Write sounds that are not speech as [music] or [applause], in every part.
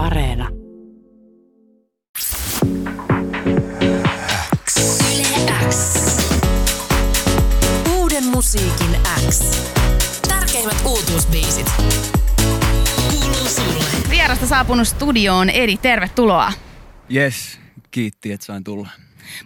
Areena. Uuden musiikin X. Tärkeimmät uutuusbiisit. Kuuluu sulle. Vierasta saapunut studioon Edi, tervetuloa. Yes, kiitti, että sain tulla.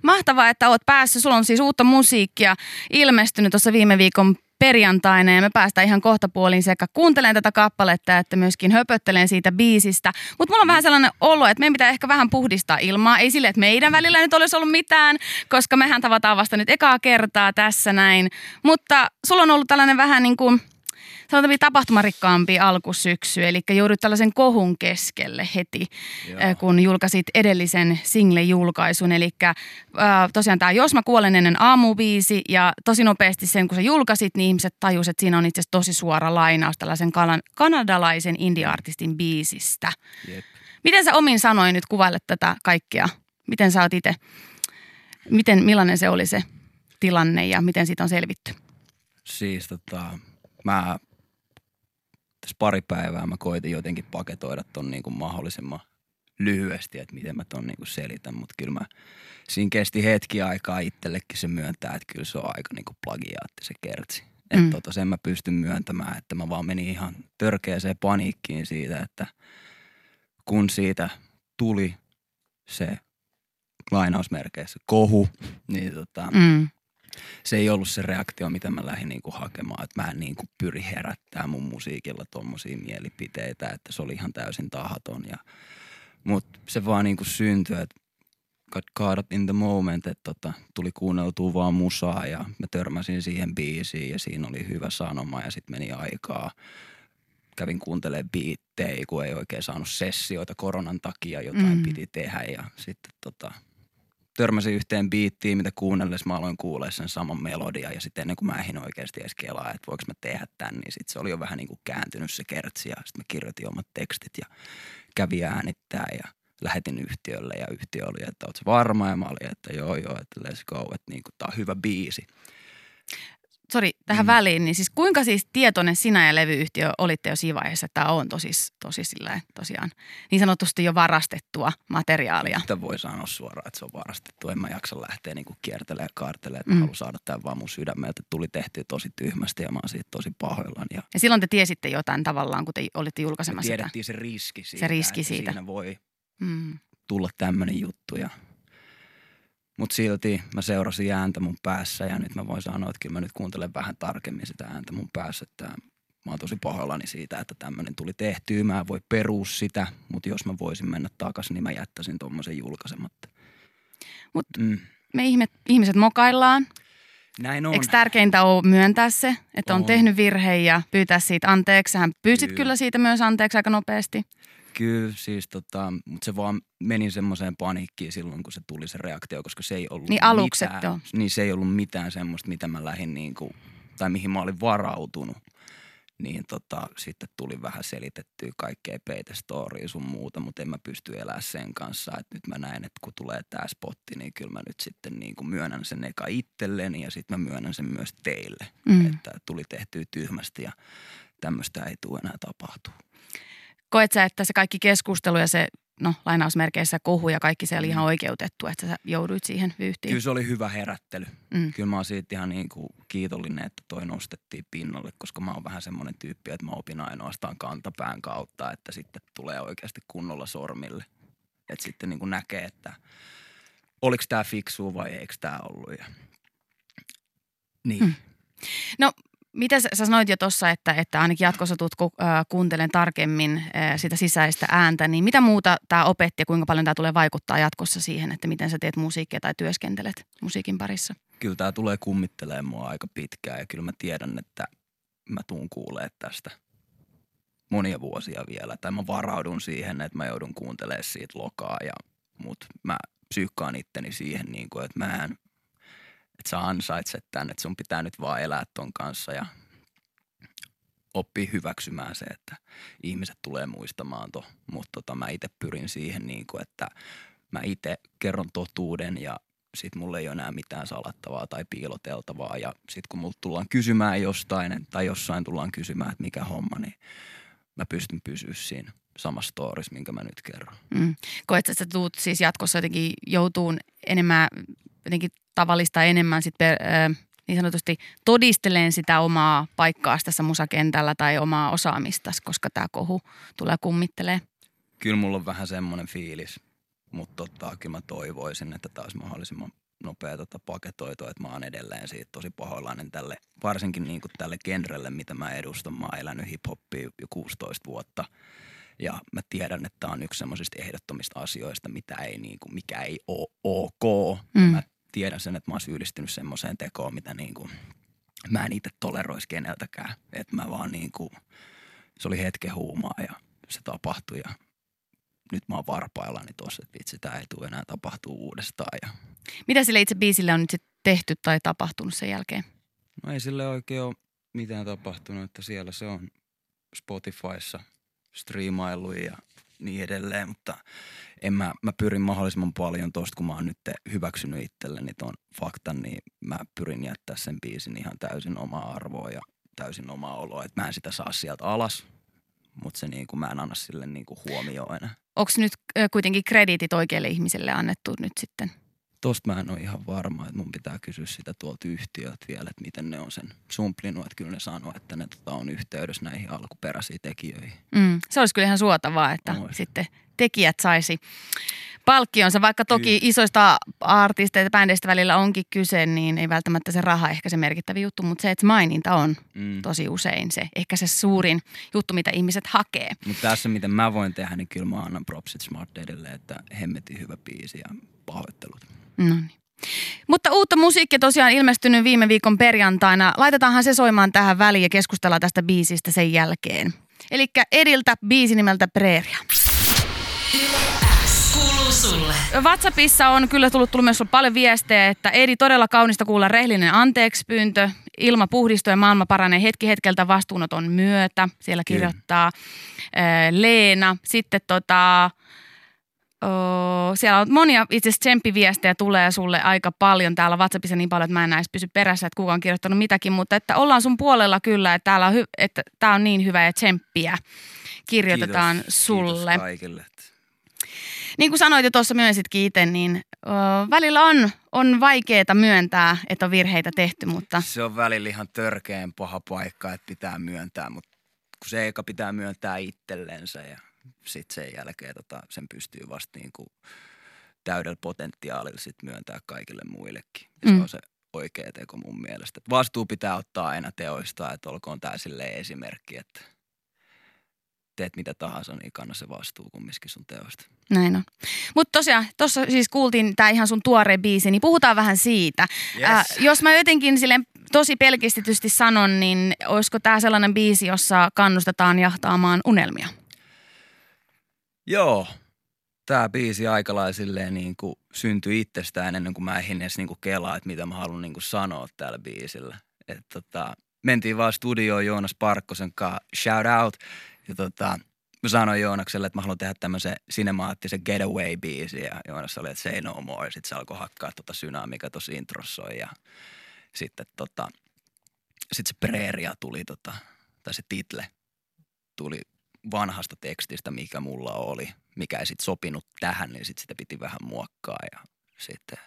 Mahtavaa, että oot päässyt. Sulla on siis uutta musiikkia ilmestynyt tuossa viime viikon perjantaina ja me päästään ihan kohta puoliin sekä kuuntelen tätä kappaletta että myöskin höpöttelen siitä biisistä. Mutta mulla on vähän sellainen olo, että meidän pitää ehkä vähän puhdistaa ilmaa. Ei sille, että meidän välillä nyt olisi ollut mitään, koska mehän tavataan vasta nyt ekaa kertaa tässä näin. Mutta sulla on ollut tällainen vähän niin kuin sanotaan tapahtumarikkaampi alkusyksy, eli joudut tällaisen kohun keskelle heti, Joo. kun julkaisit edellisen single-julkaisun. Eli äh, tosiaan tämä Jos mä kuolen ennen aamubiisi, ja tosi nopeasti sen, kun sä julkaisit, niin ihmiset tajusivat, että siinä on itse asiassa tosi suora lainaus tällaisen kanan- kanadalaisen indie-artistin biisistä. Jep. Miten sä omin sanoin nyt kuvailet tätä kaikkea? Miten sä oot itse, miten, millainen se oli se tilanne ja miten siitä on selvitty? Siis tota, mä tässä pari päivää mä koitin jotenkin paketoida ton niinku mahdollisimman lyhyesti, että miten mä ton niinku selitän, mutta kyllä mä, siinä kesti hetki aikaa itsellekin se myöntää, että kyllä se on aika niinku plagiaatti se kertsi. Mm. Että tota, sen mä pystyn myöntämään, että mä vaan menin ihan törkeäseen paniikkiin siitä, että kun siitä tuli se lainausmerkeissä kohu, niin tota, Mm. Se ei ollut se reaktio, mitä mä lähdin niinku hakemaan. Että mä en niinku pyri herättää mun musiikilla tommosia mielipiteitä, että se oli ihan täysin tahaton. Ja, mut se vaan niinku syntyi, että got caught in the moment, että tota, tuli kuunneltua vaan musaa ja mä törmäsin siihen biisiin ja siinä oli hyvä sanoma ja sitten meni aikaa. Kävin kuuntelemaan biittejä, kun ei oikein saanut sessioita koronan takia, jotain mm. piti tehdä ja sitten tota, törmäsin yhteen biittiin, mitä kuunnellessa mä aloin kuulla sen saman melodia ja sitten ennen kuin mä ehdin oikeasti edes kelaa, että voiko mä tehdä tämän, niin sitten se oli jo vähän niin kuin kääntynyt se kertsi ja sitten mä kirjoitin omat tekstit ja kävi äänittää ja lähetin yhtiölle ja yhtiö oli, että oot varma ja mä olin, että joo joo, että let's go, että niin kuin, tää on hyvä biisi. Sori, tähän mm. väliin, niin siis kuinka siis tietoinen sinä ja levyyhtiö olitte jo siinä vaiheessa, että tämä on tosi, tosi sillä, tosiaan niin sanotusti jo varastettua materiaalia? Sitä voi sanoa suoraan, että se on varastettu. En mä jaksa lähteä niin kiertelemään ja kaartelemaan, että Mm. haluan saada tämän vaan mun sydämeltä. Tuli tehty tosi tyhmästi ja mä oon siitä tosi pahoillani. Ja Ja silloin te tiesitte jotain tavallaan, kun te olitte me julkaisemassa sitä. tiedettiin se riski siitä. riski että siitä. Siinä voi Mm. tulla tämmöinen juttu. Ja... Mutta silti mä seurasin ääntä mun päässä ja nyt mä voin sanoa, että kyllä mä nyt kuuntelen vähän tarkemmin sitä ääntä mun päässä. Että mä oon tosi pahoillani siitä, että tämmöinen tuli tehtyä. Mä en voi perua sitä, mutta jos mä voisin mennä takaisin, niin mä jättäisin tommosen julkaisematta. Mut mm. Me ihmet, ihmiset mokaillaan. Näin on. Eikö tärkeintä ole myöntää se, että on, On. tehnyt virhe ja pyytää siitä anteeksi? Sähän pyysit kyllä. Kyllä. siitä myös anteeksi aika nopeasti. Kyllä, siis tota, mutta se vaan meni semmoiseen paniikkiin silloin, kun se tuli se reaktio, koska se ei ollut Niin mitään, joo. niin se ei ollut mitään semmoista, mitä mä lähdin niinku, tai mihin mä olin varautunut. Niin tota, sitten tuli vähän selitettyä kaikkea peitestoria sun muuta, mutta en mä pysty elämään sen kanssa. että nyt mä näen, että kun tulee tää spotti, niin kyllä mä nyt sitten niinku myönnän sen eka itselleni ja sitten mä myönnän sen myös teille. Mm. Että tuli tehtyä tyhmästi ja tämmöistä ei tule enää tapahtua. Koet sä, että se kaikki keskustelu ja se, no lainausmerkeissä kohu ja kaikki se oli ihan oikeutettu, että sä jouduit siihen vyyhtiin? Kyllä se oli hyvä herättely. Mm. Kyllä mä oon siitä ihan niin kuin kiitollinen, että toi nostettiin pinnalle, koska mä oon vähän semmoinen tyyppi, että mä opin ainoastaan kantapään kautta, että sitten tulee oikeasti kunnolla sormille. Että sitten niin kuin näkee, että oliko tämä fiksua vai eikö tämä ollut. Ja... Niin. Mm. No, mitä sä, sanoit jo tuossa, että, että ainakin jatkossa tulet ku, kuuntelen tarkemmin sitä sisäistä ääntä, niin mitä muuta tämä opetti ja kuinka paljon tämä tulee vaikuttaa jatkossa siihen, että miten sä teet musiikkia tai työskentelet musiikin parissa? Kyllä tämä tulee kummittelemaan mua aika pitkään ja kyllä mä tiedän, että mä tuun kuulee tästä monia vuosia vielä. Tai mä varaudun siihen, että mä joudun kuuntelemaan siitä lokaa ja mut mä psyykkaan itteni siihen, niin kuin, että mä en, että sä ansaitset tämän, että sun pitää nyt vaan elää ton kanssa ja oppii hyväksymään se, että ihmiset tulee muistamaan to, mutta tota, mä itse pyrin siihen, niin kuin, että mä itse kerron totuuden ja sit mulla ei ole enää mitään salattavaa tai piiloteltavaa. Ja sit kun multa tullaan kysymään jostain tai jossain tullaan kysymään, että mikä homma, niin mä pystyn pysyä siinä samassa stories, minkä mä nyt kerron. Mm. Koet, että tuut siis jatkossa jotenkin joutuun enemmän, jotenkin tavallista enemmän sit per, niin sanotusti todisteleen sitä omaa paikkaa tässä musakentällä tai omaa osaamistasi, koska tämä kohu tulee kummittelee. Kyllä mulla on vähän semmoinen fiilis, mutta tota, kyllä mä toivoisin, että taas mahdollisimman nopea tota paketoitua, että mä oon edelleen siitä tosi pahoillainen tälle, varsinkin niin kuin tälle genrelle, mitä mä edustan. Mä oon elänyt hip-hoppia jo 16 vuotta ja mä tiedän, että tämä on yksi semmoisista ehdottomista asioista, mitä ei, niin kuin, mikä ei ole ok. Mm. Mä tiedän sen, että mä oon syyllistynyt semmoiseen tekoon, mitä niin kuin, mä en itse toleroisi keneltäkään. Että mä vaan niin kuin, se oli hetken huumaa ja se tapahtui ja nyt mä oon varpaillani tuossa, että vitsi, tämä ei tule enää tapahtuu uudestaan. Ja... Mitä sille itse biisille on nyt sitten tehty tai tapahtunut sen jälkeen? No ei sille oikein ole mitään tapahtunut, että siellä se on Spotifyssa striimailu ja niin edelleen, mutta en mä, mä pyrin mahdollisimman paljon tosta, kun mä oon nyt hyväksynyt itselleni ton faktan, niin mä pyrin jättää sen biisin ihan täysin omaa arvoa ja täysin omaa oloa, että mä en sitä saa sieltä alas, mutta se niin kuin, mä en anna sille niin kuin huomioon enää. Onko nyt kuitenkin krediitit oikeille ihmisille annettu nyt sitten? Tosta mä en ole ihan varma, että mun pitää kysyä sitä tuolta yhtiöt vielä, että miten ne on sen sumplinut. Että kyllä ne sanoo, että ne tota, on yhteydessä näihin alkuperäisiin tekijöihin. Mm, se olisi kyllä ihan suotavaa, että Noin. sitten tekijät saisi palkkionsa, vaikka toki Kyllä. isoista artisteista ja bändeistä välillä onkin kyse, niin ei välttämättä se raha ehkä se merkittävä juttu, mutta se, että maininta on mm. tosi usein se, ehkä se suurin juttu, mitä ihmiset hakee. Mutta tässä, miten mä voin tehdä, niin kyllä mä annan propsit Smart Deadille, että hemmetin hyvä biisi ja pahoittelut. No niin. Mutta uutta musiikkia tosiaan ilmestynyt viime viikon perjantaina. Laitetaanhan se soimaan tähän väliin ja keskustellaan tästä biisistä sen jälkeen. Eli Ediltä biisi nimeltä Preeria sulle. WhatsAppissa on kyllä tullut, tullut myös paljon viestejä, että Edi todella kaunista kuulla rehellinen anteeksi pyyntö. Ilma puhdistuu ja maailma paranee hetki hetkeltä vastuunoton myötä. Siellä kirjoittaa äh, Leena. Sitten tota, Oh, siellä on monia itse asiassa tsemppiviestejä tulee sulle aika paljon täällä WhatsAppissa niin paljon, että mä en näistä pysy perässä, että kuka on kirjoittanut mitäkin, mutta että ollaan sun puolella kyllä, että täällä on, hy- että tää on niin hyvä ja tsemppiä kirjoitetaan kiitos, sulle. Kiitos kaikille niin kuin sanoit jo tuossa myönsitkin itse, niin ö, välillä on, on vaikeaa myöntää, että on virheitä tehty, mutta... Se on välillä ihan törkeen paha paikka, että pitää myöntää, mutta kun se eka pitää myöntää itsellensä ja sitten sen jälkeen tota, sen pystyy vasta niin kuin täydellä potentiaalilla sit myöntää kaikille muillekin. Ja mm. se on se oikea teko mun mielestä. Et vastuu pitää ottaa aina teoista, että olkoon tämä esimerkki, että – teet mitä tahansa, niin kanna se vastuu kumminkin sun teosta. Näin on. Mutta tosiaan, tuossa siis kuultiin tämä ihan sun tuore biisi, niin puhutaan vähän siitä. Yes. Äh, jos mä jotenkin silleen tosi pelkistetysti sanon, niin olisiko tämä sellainen biisi, jossa kannustetaan jahtaamaan unelmia? Joo. Tämä biisi aikalaisilleen niin syntyi itsestään ennen kuin mä ehdin edes niin kuin kelaa, että mitä mä haluan niin kuin sanoa tällä biisillä. Et tota, mentiin vaan studioon Joonas Parkkosen kanssa, shout out – ja tota, mä sanoin Joonakselle, että mä haluan tehdä tämmöisen sinemaattisen getaway-biisin ja Joonas oli, että say no more. Sitten se alkoi hakkaa tota synaa, mikä tuossa introssa ja sitten tota, sit se preeria tuli tota, tai se title tuli vanhasta tekstistä, mikä mulla oli, mikä ei sitten sopinut tähän, niin sitten sitä piti vähän muokkaa ja sitten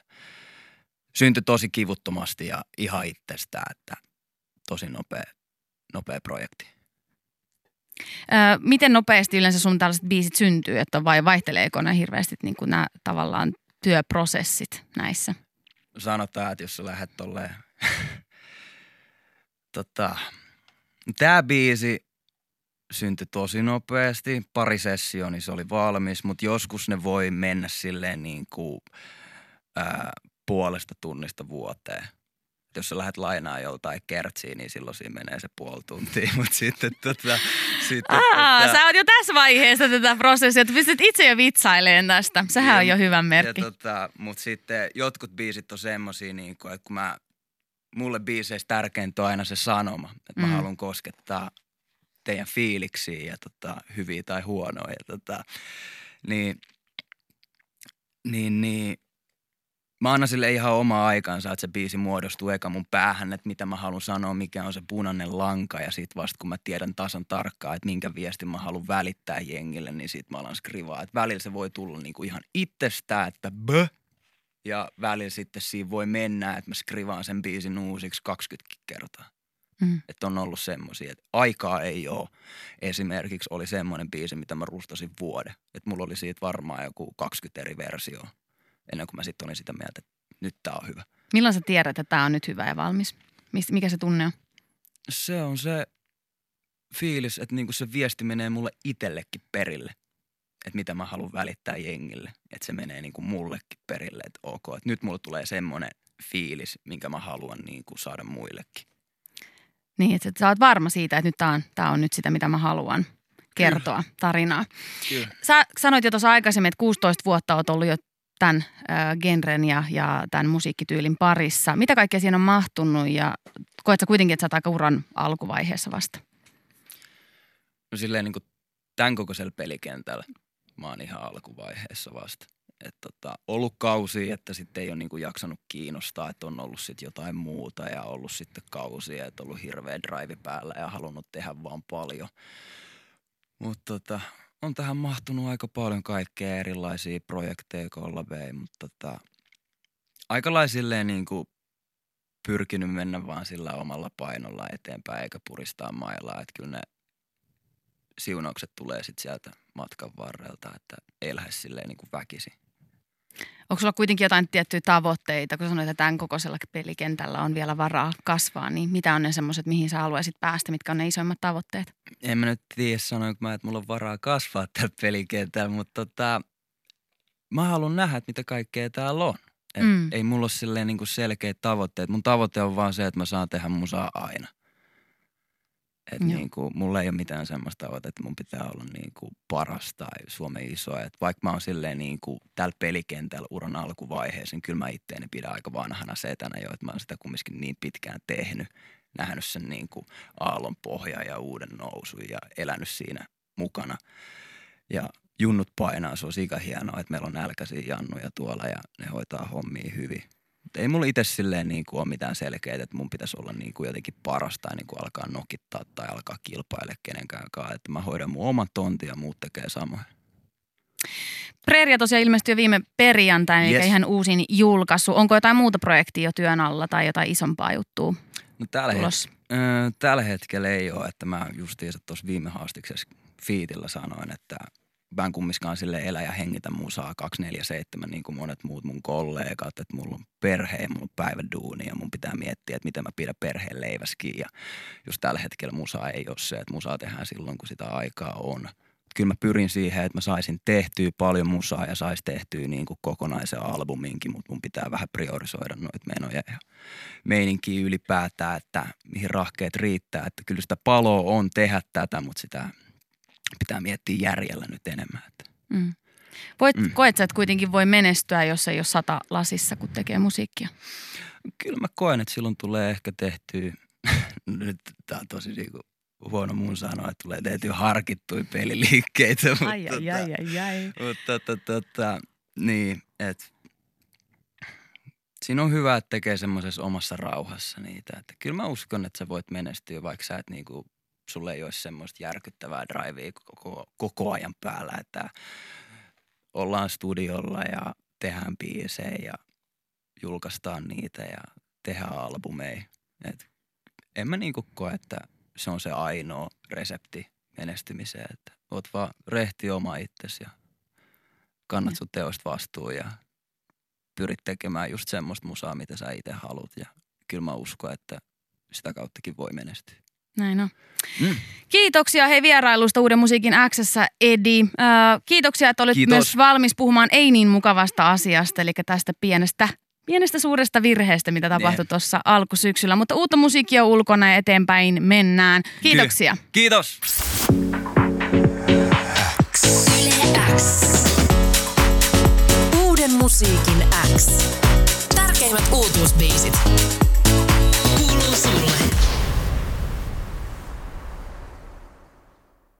syntyi tosi kivuttomasti ja ihan itsestään, että tosi nopea, nopea projekti. Öö, miten nopeasti yleensä sun tällaiset biisit syntyy, että vai vaihteleeko ne hirveästi niin kuin nämä tavallaan työprosessit näissä? Sanotaan, että jos sä lähdet tolleen, [laughs] tota, tämä biisi syntyi tosi nopeasti. Pari sessioon niin se oli valmis, mutta joskus ne voi mennä silleen niin kuin, ää, puolesta tunnista vuoteen jos sä lähdet lainaa joltain kertsiin, niin silloin siinä menee se puoli tuntia. [laughs] Mutta sitten tota, sitten, Aa, tota, sä oot jo tässä vaiheessa tätä prosessia, että pystyt itse jo vitsailemaan tästä. Sehän ja, on jo hyvä merkki. tota, Mutta sitten jotkut biisit on semmosia, niin että kun mä, mulle biiseissä tärkeintä on aina se sanoma, että mä mm. haluan koskettaa teidän fiiliksiä ja tota, hyviä tai huonoja. Tota, niin, niin, niin mä annan sille ihan omaa aikansa, että se biisi muodostuu eka mun päähän, että mitä mä haluan sanoa, mikä on se punainen lanka ja sit vasta kun mä tiedän tasan tarkkaan, että minkä viestin mä haluan välittää jengille, niin sit mä alan skrivaa. Että välillä se voi tulla niinku ihan itsestään, että bö, ja välillä sitten siinä voi mennä, että mä skrivaan sen biisin uusiksi 20 kertaa. Mm. Että on ollut semmoisia, että aikaa ei ole. Esimerkiksi oli semmoinen biisi, mitä mä rustasin vuoden. Että mulla oli siitä varmaan joku 20 eri versioa ennen kuin mä sitten olin sitä mieltä, että nyt tää on hyvä. Milloin sä tiedät, että tämä on nyt hyvä ja valmis? Mis- Mikä se tunne on? Se on se fiilis, että niinku se viesti menee mulle itsellekin perille. Että mitä mä haluan välittää jengille. Että se menee niinku mullekin perille, että ok, että nyt mulle tulee semmoinen fiilis, minkä mä haluan niinku saada muillekin. Niin, että sä oot varma siitä, että nyt tämä on, tää on nyt sitä, mitä mä haluan kertoa tarinaa. Kyllä. Sä sanoit jo tuossa aikaisemmin, että 16 vuotta oot ollut jo tämän äh, genren ja, ja tämän musiikkityylin parissa. Mitä kaikkea siinä on mahtunut ja koet sä kuitenkin, että sä oot aika uran alkuvaiheessa vasta? No silleen niinku tämän kokoisella pelikentällä mä oon ihan alkuvaiheessa vasta. Että tota, ollut kausi, että sitten ei ole niinku jaksanut kiinnostaa, että on ollut sitten jotain muuta ja ollut sitten kausia, että ollut hirveä drive päällä ja halunnut tehdä vaan paljon. Mutta tota, on tähän mahtunut aika paljon kaikkea erilaisia projekteja, kollabeja, mutta tota, aika lailla silleen niinku pyrkinyt mennä vaan sillä omalla painolla eteenpäin eikä puristaa mailaa. Että kyllä ne siunaukset tulee sitten sieltä matkan varrelta, että ei lähde silleen niin kuin väkisin. Onko sulla kuitenkin jotain tiettyjä tavoitteita, kun sanoit, että tämän kokoisella pelikentällä on vielä varaa kasvaa, niin mitä on ne semmoiset, mihin sä haluaisit päästä, mitkä on ne isoimmat tavoitteet? En mä nyt tiedä sanoinko mä, että mulla on varaa kasvaa tällä pelikentällä, mutta tota, mä haluan nähdä, että mitä kaikkea täällä on. Et Mm. Ei mulla ole silleen niin selkeät tavoitteet. Mun tavoite on vaan se, että mä saan tehdä musaa aina. Et Joo. niin kuin, mulla ei ole mitään semmoista tavoitetta, että mun pitää olla niin kuin paras tai Suomen iso. Et vaikka mä oon silleen niin kuin tällä pelikentällä uran alkuvaiheessa, niin kyllä mä itteeni pidän aika vanhana setänä jo, että mä oon sitä kumminkin niin pitkään tehnyt. Nähnyt sen niin kuin aallon pohja ja uuden nousun ja elänyt siinä mukana. Ja junnut painaa, se on sika hienoa, että meillä on nälkäisiä jannuja tuolla ja ne hoitaa hommia hyvin. Ei mulla itse silleen niin kuin ole mitään selkeää, että mun pitäisi olla niin kuin jotenkin paras tai niin kuin alkaa nokittaa tai alkaa kilpailla kenenkään kanssa. Että mä hoidan mun oman tontin ja muut tekee samoin. Preeria tosiaan ilmestyi jo viime perjantaina, yes. Eikä ihan uusin julkaisu. Onko jotain muuta projektia jo työn alla tai jotain isompaa juttua No tällä, het- öö, tällä hetkellä ei ole, että mä justiinsa tuossa viime haastiksessa fiitillä sanoin, että mä en kummiskaan sille elä ja hengitä musaa 247 niin kuin monet muut mun kollegat, että mulla on perhe ja mulla on päiväduuni ja mun pitää miettiä, että miten mä pidän perheen leiväskin ja just tällä hetkellä musaa ei ole se, että musaa tehdään silloin, kun sitä aikaa on. Kyllä mä pyrin siihen, että mä saisin tehtyä paljon musaa ja sais tehtyä niin kuin kokonaisen albuminkin, mutta mun pitää vähän priorisoida noita menoja ja meininkiä ylipäätään, että mihin rahkeet riittää. Että kyllä sitä paloa on tehdä tätä, mutta sitä pitää miettiä järjellä nyt enemmän. Että Mm. Voit, mm. Koet sä, että kuitenkin voi menestyä, jos ei ole sata lasissa, kun tekee musiikkia? kyllä mä koen, että silloin tulee ehkä tehtyä, [laughs] nyt tää on tosi niinku huono mun sanoa, että tulee tehtyä harkittuja peliliikkeitä. mutta Ai, ai, tota- ai, ai, ai. Mutta tota, tota, niin, että siinä on hyvä, että tekee semmoisessa omassa rauhassa niitä. Että kyllä mä uskon, että sä voit menestyä, vaikka sä et niinku, sulle ei olisi semmoista järkyttävää drivea koko, koko ajan päällä, että ollaan studiolla ja tehdään biisejä ja julkaistaan niitä ja tehdään albumeja. Et en mä niinku koe, että se on se ainoa resepti menestymiseen, että oot vaan rehti oma itsesi ja kannat sun teosta vastuun ja pyrit tekemään just semmoista musaa, mitä sä itse haluat. Ja kyllä mä uskon, että sitä kauttakin voi menestyä. Näin on. Mm. Kiitoksia hei vierailusta Uuden musiikin Xssä, Edi. Äh, kiitoksia, että olit Kiitos. myös valmis puhumaan ei niin mukavasta asiasta, eli tästä pienestä, pienestä suuresta virheestä, mitä tapahtui Jep. tuossa alkusyksyllä. Mutta uutta musiikkia on ulkona ja eteenpäin mennään. Kiitoksia. Kiitos! Yle X. Uuden musiikin X.